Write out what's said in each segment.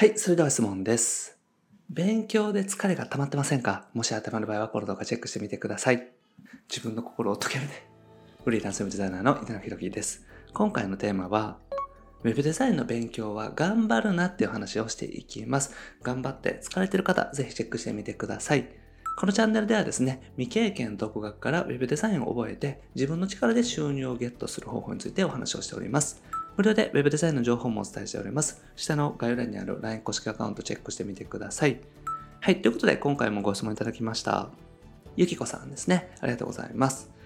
はい、それでは質問です。勉強で疲れが溜まってませんか？もし頭の場合はこの動画チェックしてみてください。自分の心を解けるね。フリーランスウェブデザイナーの稲野博樹です。今回のテーマは、ウェブデザインの勉強は頑張るなっていう話をしていきます。頑張って疲れてる方、ぜひチェックしてみてください。このチャンネルではですね、未経験独学からウェブデザインを覚えて自分の力で収入をゲットする方法についてお話をしております。無料で Web デザインの情報もお伝えしております。下の概要欄にある LINE 公式アカウントチェックしてみてください。はい、ということで今回もご質問いただきました。ゆきこさんですね。ありがとうございます。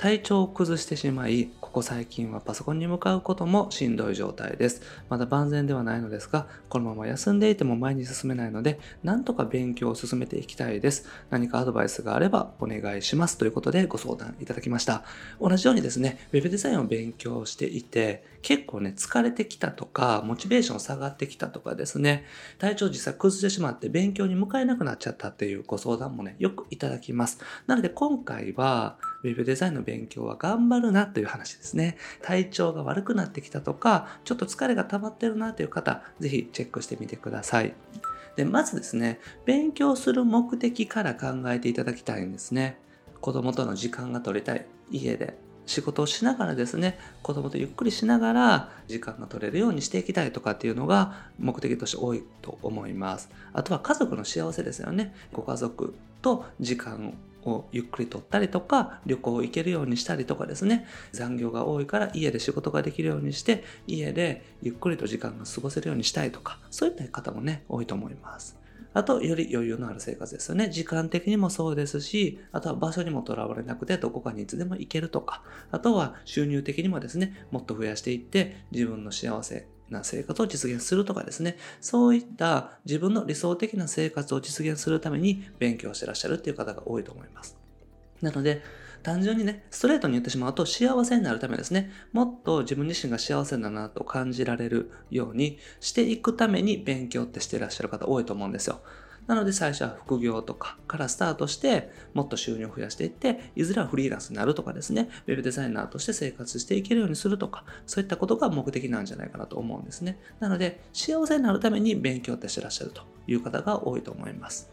体調を崩してしまい、ここ最近はパソコンに向かうこともしんどい状態です。まだ万全ではないのですが、このまま休んでいても前に進めないので、なんとか勉強を進めていきたいです。何かアドバイスがあればお願いします。ということでご相談いただきました。同じようにですね、ウェブデザインを勉強していて、結構ね、疲れてきたとか、モチベーション下がってきたとかですね、体調実際崩してしまって勉強に向かえなくなっちゃったっていうご相談もね、よくいただきます。なので今回は、ウェブデザインの勉強は頑張るなという話ですね。体調が悪くなってきたとか、ちょっと疲れが溜まってるなという方、ぜひチェックしてみてください。で、まずですね、勉強する目的から考えていただきたいんですね。子供との時間が取りたい。家で仕事をしながらですね、子供とゆっくりしながら時間が取れるようにしていきたいとかっていうのが目的として多いと思います。あとは家族の幸せですよね。ご家族と時間をゆっくり取ったりとか、旅行行けるようにしたりとかですね、残業が多いから家で仕事ができるようにして、家でゆっくりと時間が過ごせるようにしたいとか、そういった方もね、多いと思います。あと、より余裕のある生活ですよね。時間的にもそうですし、あとは場所にもとらわれなくて、どこかにいつでも行けるとか、あとは収入的にもですね、もっと増やしていって、自分の幸せな生活を実現するとかですね、そういった自分の理想的な生活を実現するために勉強してらっしゃるっていう方が多いと思います。なので、単純にね、ストレートに言ってしまうと幸せになるためですね、もっと自分自身が幸せだなと感じられるようにしていくために勉強ってしていらっしゃる方多いと思うんですよ。なので最初は副業とかからスタートしてもっと収入を増やしていっていずれはフリーランスになるとかですね。ウェブデザイナーとして生活していけるようにするとかそういったことが目的なんじゃないかなと思うんですね。なので幸せになるために勉強ってしてらっしゃるという方が多いと思います。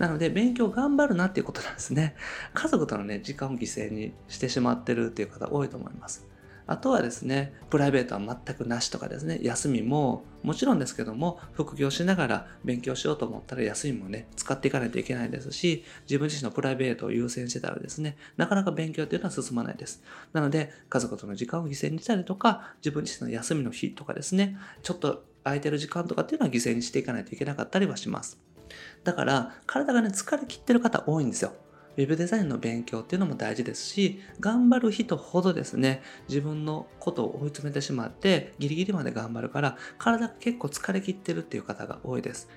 なので勉強頑張るなっていうことなんですね家族とのね時間を犠牲にしてしまってるっていう方多いと思いますあとはですね、プライベートは全くなしとかですね、休みももちろんですけども、副業しながら勉強しようと思ったら休みもね、使っていかないといけないですし、自分自身のプライベートを優先してたらですね、なかなか勉強っていうのは進まないです。なので、家族との時間を犠牲にしたりとか、自分自身の休みの日とかですね、ちょっと空いてる時間とかっていうのは犠牲にしていかないといけなかったりはします。だから、体がね、疲れ切ってる方多いんですよ。ウェブデザインの勉強っていうのも大事ですし、頑張る人ほどですね、自分のことを追い詰めてしまって、ギリギリまで頑張るから、体結構疲れ切ってるっていう方が多いです。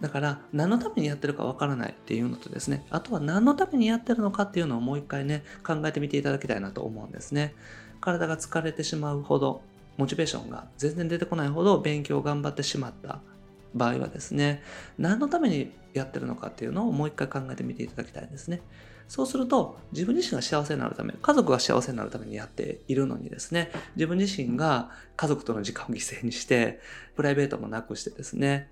だから、何のためにやってるかわからないっていうのとですね、あとは何のためにやってるのかっていうのをもう一回ね、考えてみていただきたいなと思うんですね。体が疲れてしまうほど、モチベーションが全然出てこないほど勉強を頑張ってしまった場合はですね、何のためにやってるのかっていうのをもう一回考えてみていただきたいんですね。そうすると、自分自身が幸せになるため、家族が幸せになるためにやっているのにですね、自分自身が家族との時間を犠牲にして、プライベートもなくしてですね、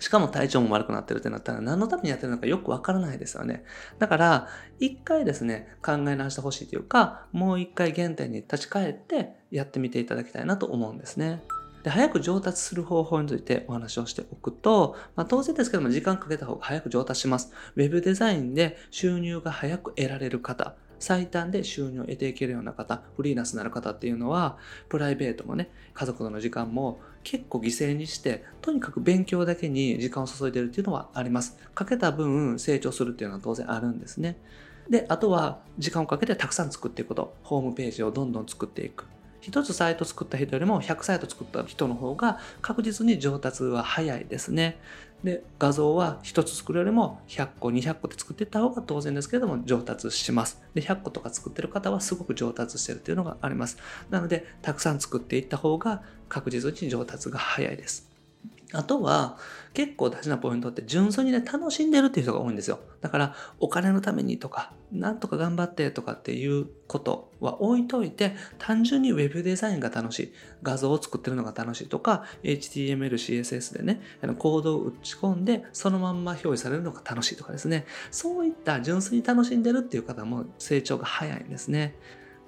しかも体調も悪くなってるってなったら何のためにやってるのかよくわからないですよね。だから、一回ですね、考え直してほしいというか、もう一回原点に立ち返ってやってみていただきたいなと思うんですね。で早く上達する方法についてお話をしておくと、まあ、当然ですけども時間かけた方が早く上達します。ウェブデザインで収入が早く得られる方、最短で収入を得ていけるような方、フリーランスになる方っていうのは、プライベートもね、家族との時間も結構犠牲にして、とにかく勉強だけに時間を注いでるっていうのはあります。かけた分成長するっていうのは当然あるんですね。で、あとは時間をかけてたくさん作っていくこと、ホームページをどんどん作っていく。1つサイト作った人よりも100サイト作った人の方が確実に上達は早いですね。で、画像は1つ作るよりも100個、200個で作っていった方が当然ですけれども上達します。で、100個とか作ってる方はすごく上達してるっていうのがあります。なので、たくさん作っていった方が確実に上達が早いです。あとは、結構大事なポイントって純粋にね、楽しんでるっていう人が多いんですよ。だから、お金のためにとか、なんとか頑張ってとかっていうことは置いといて、単純に Web デザインが楽しい、画像を作ってるのが楽しいとか、HTML、CSS でね、コードを打ち込んで、そのまんま表示されるのが楽しいとかですね。そういった純粋に楽しんでるっていう方も成長が早いんですね。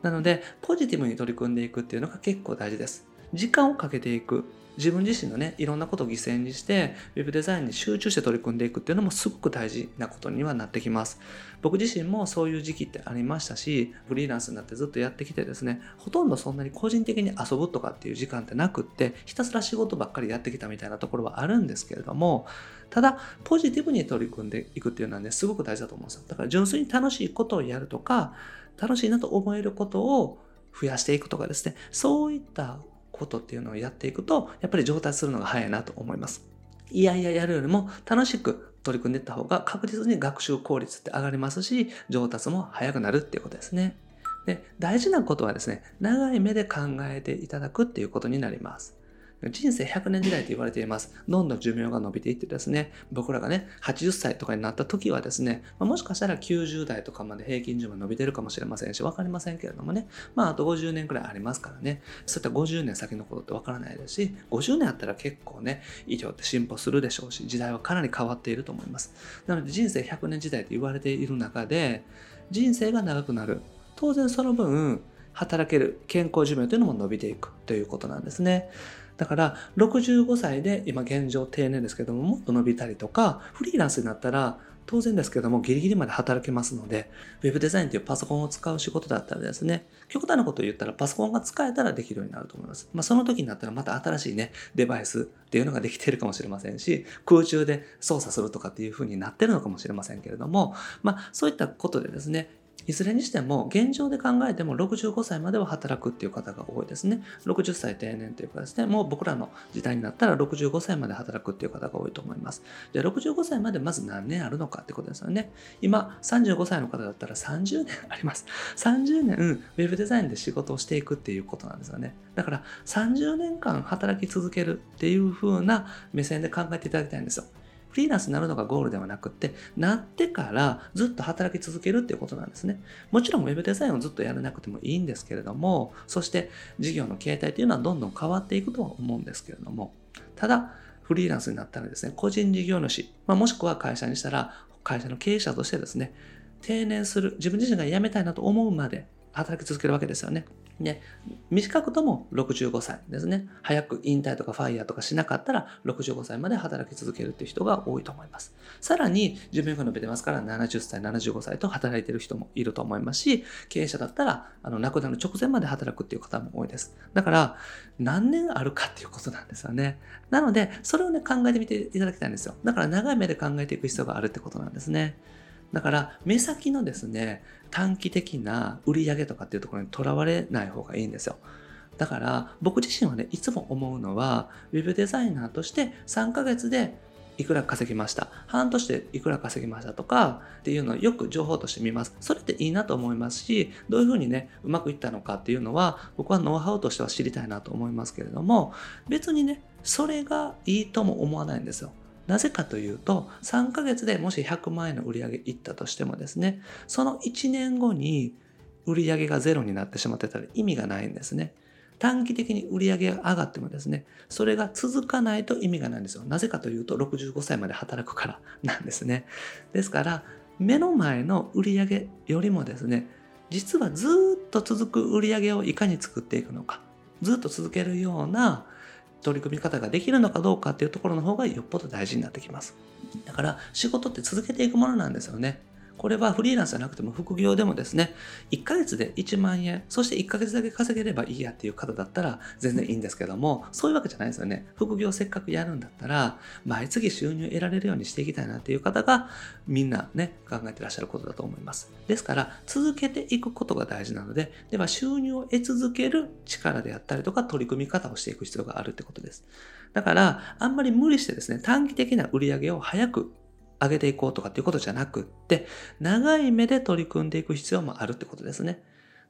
なので、ポジティブに取り組んでいくっていうのが結構大事です。時間をかけていく。自分自身のね、いろんなことを犠牲にして、ウェブデザインに集中して取り組んでいくっていうのもすごく大事なことにはなってきます。僕自身もそういう時期ってありましたし、フリーランスになってずっとやってきてですね、ほとんどそんなに個人的に遊ぶとかっていう時間ってなくって、ひたすら仕事ばっかりやってきたみたいなところはあるんですけれども、ただ、ポジティブに取り組んでいくっていうのはね、すごく大事だと思うんですよ。だから純粋に楽しいことをやるとか、楽しいなと思えることを増やしていくとかですね、そういったことっていうのをやっていくと、やっぱり上達するのが早いなと思います。いやいややるよりも楽しく取り組んでいった方が確実に学習効率って上がりますし、上達も早くなるっていうことですね。で、大事なことはですね、長い目で考えていただくっていうことになります。人生100年時代と言われています。どんどん寿命が伸びていってですね、僕らがね、80歳とかになった時はですね、まあ、もしかしたら90代とかまで平均寿命伸びてるかもしれませんし、わかりませんけれどもね、まああと50年くらいありますからね、そういった50年先のことってわからないですし、50年あったら結構ね、医療って進歩するでしょうし、時代はかなり変わっていると思います。なので人生100年時代と言われている中で、人生が長くなる。当然その分、働ける健康寿命というのも伸びていくということなんですね。だから65歳で今現状定年ですけどももっと伸びたりとかフリーランスになったら当然ですけどもギリギリまで働けますので Web デザインというパソコンを使う仕事だったらですね極端なことを言ったらパソコンが使えたらできるようになると思います。まあ、その時になったらまた新しいねデバイスっていうのができているかもしれませんし空中で操作するとかっていう風になってるのかもしれませんけれどもまあそういったことでですねいずれにしても現状で考えても65歳までは働くっていう方が多いですね。60歳定年というかですね、もう僕らの時代になったら65歳まで働くっていう方が多いと思います。で、65歳までまず何年あるのかってことですよね。今、35歳の方だったら30年あります。30年、ウェブデザインで仕事をしていくっていうことなんですよね。だから30年間働き続けるっていう風な目線で考えていただきたいんですよ。フリーランスになるのがゴールではなくって、なってからずっと働き続けるっていうことなんですね。もちろん Web デザインをずっとやらなくてもいいんですけれども、そして事業の形態というのはどんどん変わっていくとは思うんですけれども、ただ、フリーランスになったらですね、個人事業主、まあ、もしくは会社にしたら、会社の経営者としてですね、定年する、自分自身が辞めたいなと思うまで働き続けるわけですよね。で、短くとも65歳ですね。早く引退とかファイヤーとかしなかったら65歳まで働き続けるっていう人が多いと思います。さらに寿命が伸びてますから70歳、75歳と働いてる人もいると思いますし、経営者だったらあの亡くなる直前まで働くっていう方も多いです。だから何年あるかっていうことなんですよね。なので、それをね考えてみていただきたいんですよ。だから長い目で考えていく必要があるってことなんですね。だから目先のですね短期的な売り上げとかっていうところにとらわれない方がいいんですよ。だから僕自身はねいつも思うのは web デザイナーとして3ヶ月でいくら稼ぎました。半年でいくら稼ぎましたとかっていうのをよく情報として見ます。それっていいなと思いますしどういうふうにねうまくいったのかっていうのは僕はノウハウとしては知りたいなと思いますけれども別にねそれがいいとも思わないんですよ。なぜかというと、3ヶ月でもし100万円の売り上げいったとしてもですね、その1年後に売り上げがゼロになってしまってたら意味がないんですね。短期的に売り上げが上がってもですね、それが続かないと意味がないんですよ。なぜかというと、65歳まで働くからなんですね。ですから、目の前の売り上げよりもですね、実はずっと続く売り上げをいかに作っていくのか、ずっと続けるような取り組み方ができるのかどうかっていうところの方がよっぽど大事になってきます。だから仕事って続けていくものなんですよね。これはフリーランスじゃなくても副業でもですね、1ヶ月で1万円、そして1ヶ月だけ稼げればいいやっていう方だったら全然いいんですけども、そういうわけじゃないですよね。副業せっかくやるんだったら、毎月収入得られるようにしていきたいなっていう方がみんなね、考えてらっしゃることだと思います。ですから、続けていくことが大事なので、では収入を得続ける力であったりとか取り組み方をしていく必要があるってことです。だから、あんまり無理してですね、短期的な売り上げを早く上げていこうとかっていうことじゃなくって、長い目で取り組んでいく必要もあるってことですね。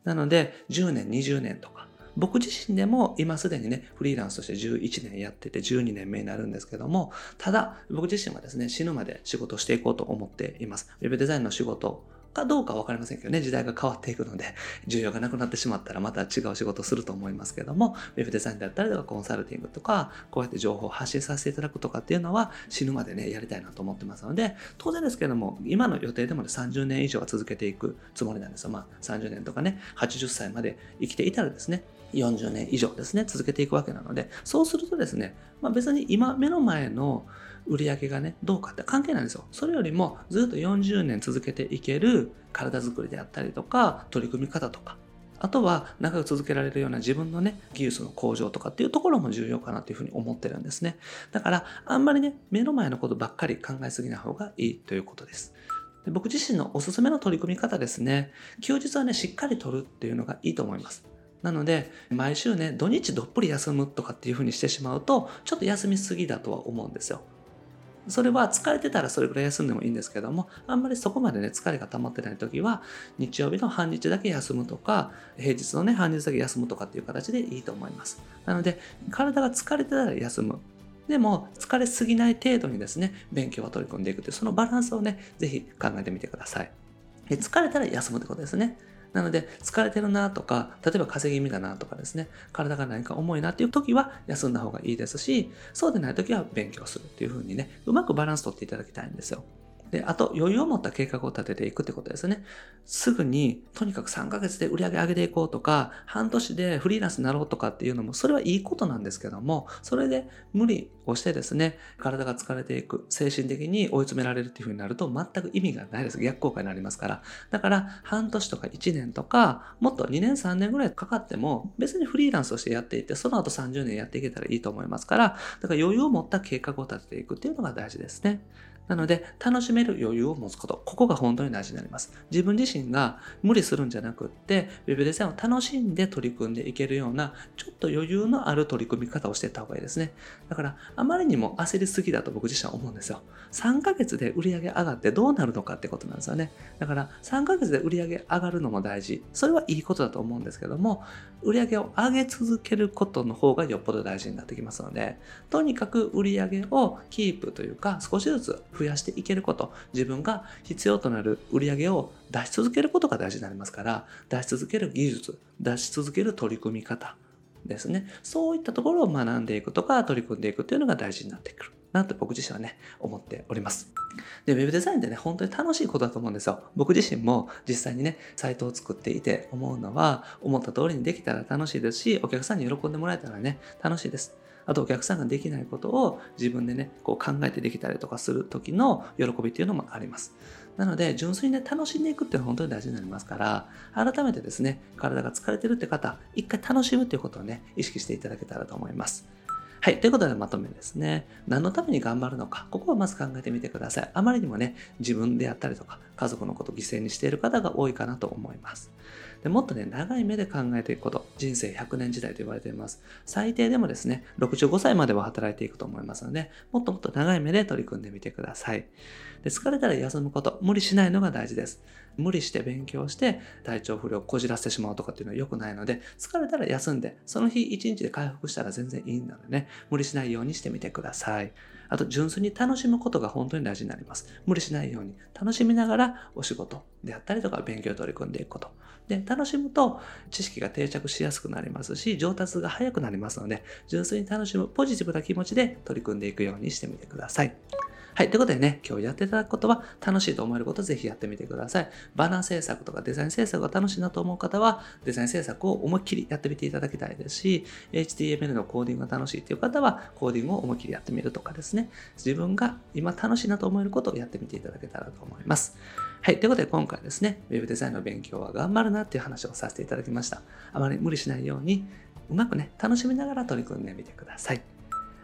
なので、10年、20年とか、僕自身でも今すでにね、フリーランスとして11年やってて12年目になるんですけども、ただ僕自身はですね、死ぬまで仕事をしていこうと思っています。ウェブデザインの仕事かどうかわかりませんけどね、時代が変わっていくので、需要がなくなってしまったらまた違う仕事すると思いますけども、ウェブデザインだったりとかコンサルティングとか、こうやって情報を発信させていただくとかっていうのは死ぬまでね、やりたいなと思ってますので、当然ですけども、今の予定でもね、30年以上は続けていくつもりなんですよ。まあ、30年とかね、80歳まで生きていたらですね、40年以上ですね、続けていくわけなので、そうするとですね、まあ、別に今目の前の売り上げがね、どうかって関係ないんですよ。それよりもずっと40年続けていける体づくりであったりとか、取り組み方とか、あとは長く続けられるような自分のね、技術の向上とかっていうところも重要かなというふうに思ってるんですね。だから、あんまりね、目の前のことばっかり考えすぎない方がいいということです。で僕自身のおすすめの取り組み方ですね。休日はね、しっかり取るっていうのがいいと思います。なので、毎週ね、土日どっぷり休むとかっていうふうにしてしまうと、ちょっと休みすぎだとは思うんですよ。それは疲れてたらそれぐらい休んでもいいんですけども、あんまりそこまでね、疲れが溜まってない時は、日曜日の半日だけ休むとか、平日のね、半日だけ休むとかっていう形でいいと思います。なので、体が疲れてたら休む。でも、疲れすぎない程度にですね、勉強は取り組んでいくという、そのバランスをね、ぜひ考えてみてください。疲れたら休むってことですね。なので、疲れてるなとか、例えば風邪気味だなとかですね、体が何か重いなっていう時は休んだ方がいいですし、そうでない時は勉強するっていう風にね、うまくバランス取っていただきたいんですよ。で、あと余裕を持った計画を立てていくってことですね。すぐに、とにかく3ヶ月で売り上げ上げていこうとか、半年でフリーランスになろうとかっていうのも、それはいいことなんですけども、それで無理をしてですね、体が疲れていく、精神的に追い詰められるっていう風になると全く意味がないです。逆効果になりますから。だから、半年とか1年とか、もっと2年3年ぐらいかかっても、別にフリーランスとしてやっていって、その後30年やっていけたらいいと思いますから、だから余裕を持った計画を立てていくっていうのが大事ですね。なので、楽しめる余裕を持つこと。ここが本当に大事になります。自分自身が無理するんじゃなくって、ウェブデザインを楽しんで取り組んでいけるような、ちょっと余裕のある取り組み方をしていった方がいいですね。だから、あまりにも焦りすぎだと僕自身は思うんですよ。3ヶ月で売り上げ上がってどうなるのかってことなんですよね。だから、3ヶ月で売り上げ上がるのも大事。それはいいことだと思うんですけども、売り上げを上げ続けることの方がよっぽど大事になってきますので、とにかく売り上げをキープというか、少しずつ増やしていけること、自分が必要となる売り上げを出し続けることが大事になりますから、出し続ける技術、出し続ける取り組み方ですね。そういったところを学んでいくとか、取り組んでいくっていうのが大事になってくる。なと僕自身はね、思っております。で、ウェブデザインってね、本当に楽しいことだと思うんですよ。僕自身も実際にね、サイトを作っていて思うのは、思った通りにできたら楽しいですし、お客さんに喜んでもらえたらね、楽しいです。あとお客さんができないことを自分でね、こう考えてできたりとかする時の喜びっていうのもあります。なので、純粋にね、楽しんでいくっていうのは本当に大事になりますから、改めてですね、体が疲れてるって方、一回楽しむっていうことをね、意識していただけたらと思います。はい。ということでまとめですね。何のために頑張るのか。ここをまず考えてみてください。あまりにもね、自分であったりとか、家族のことを犠牲にしている方が多いかなと思います。でもっとね、長い目で考えていくこと。人生100年時代と言われています。最低でもですね、65歳までは働いていくと思いますので、もっともっと長い目で取り組んでみてください。で疲れたら休むこと。無理しないのが大事です。無理して勉強して体調不良をこじらせてしまうとかっていうのは良くないので、疲れたら休んで、その日一日で回復したら全然いいのでね、無理しないようにしてみてください。あと、純粋に楽しむことが本当に大事になります。無理しないように、楽しみながらお仕事であったりとか勉強に取り組んでいくこと。で、楽しむと知識が定着しやすくなりますし、上達が早くなりますので、純粋に楽しむポジティブな気持ちで取り組んでいくようにしてみてください。はい。ということでね、今日やっていただくことは楽しいと思えることをぜひやってみてください。バナー制作とかデザイン制作が楽しいなと思う方は、デザイン制作を思いっきりやってみていただきたいですし、HTML のコーディングが楽しいという方は、コーディングを思いっきりやってみるとかですね、自分が今楽しいなと思えることをやってみていただけたらと思います。はい。ということで今回ですね、Web デザインの勉強は頑張るなっていう話をさせていただきました。あまり無理しないように、うまくね、楽しみながら取り組んでみてください。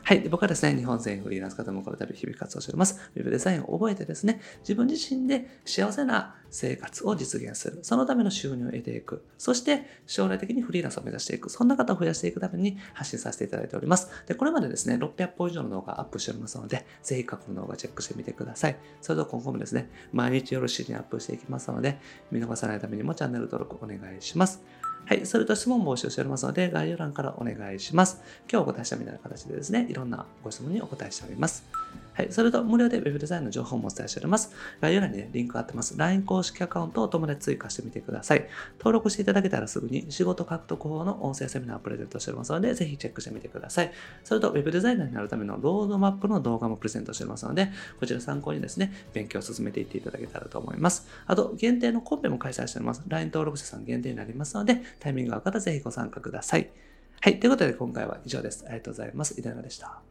はい。で僕はですね、日本全員フリーランス方もこの度日々活動しております。ウェブデザインを覚えてですね、自分自身で幸せな生活を実現する。そのための収入を得ていく。そして将来的にフリーランスを目指していく。そんな方を増やしていくために発信させていただいております。で、これまでですね、600本以上の動画アップしておりますので、ぜひ過去の動画チェックしてみてください。それと今後もですね、毎日よろしいにアップしていきますので、見逃さないためにもチャンネル登録お願いします。はい。それと質問募集しておりますので、概要欄からお願いします。今日お答えしたみたいな形でですね、いろんなご質問にお答えしております。はい。それと、無料で Web デザインの情報もお伝えしております。概要欄に、ね、リンクが貼ってます。LINE 公式アカウントを友達追加してみてください。登録していただけたらすぐに仕事獲得法の音声セミナーをプレゼントしておりますので、ぜひチェックしてみてください。それと、Web デザイナーになるためのロードマップの動画もプレゼントしておりますので、こちら参考にですね、勉強を進めていっていただけたらと思います。あと、限定のコンペも開催しております。LINE 登録者さん限定になりますので、タイミングが分かったらぜひご参加ください。はい。ということで今回は以上です。ありがとうございます。井田でした。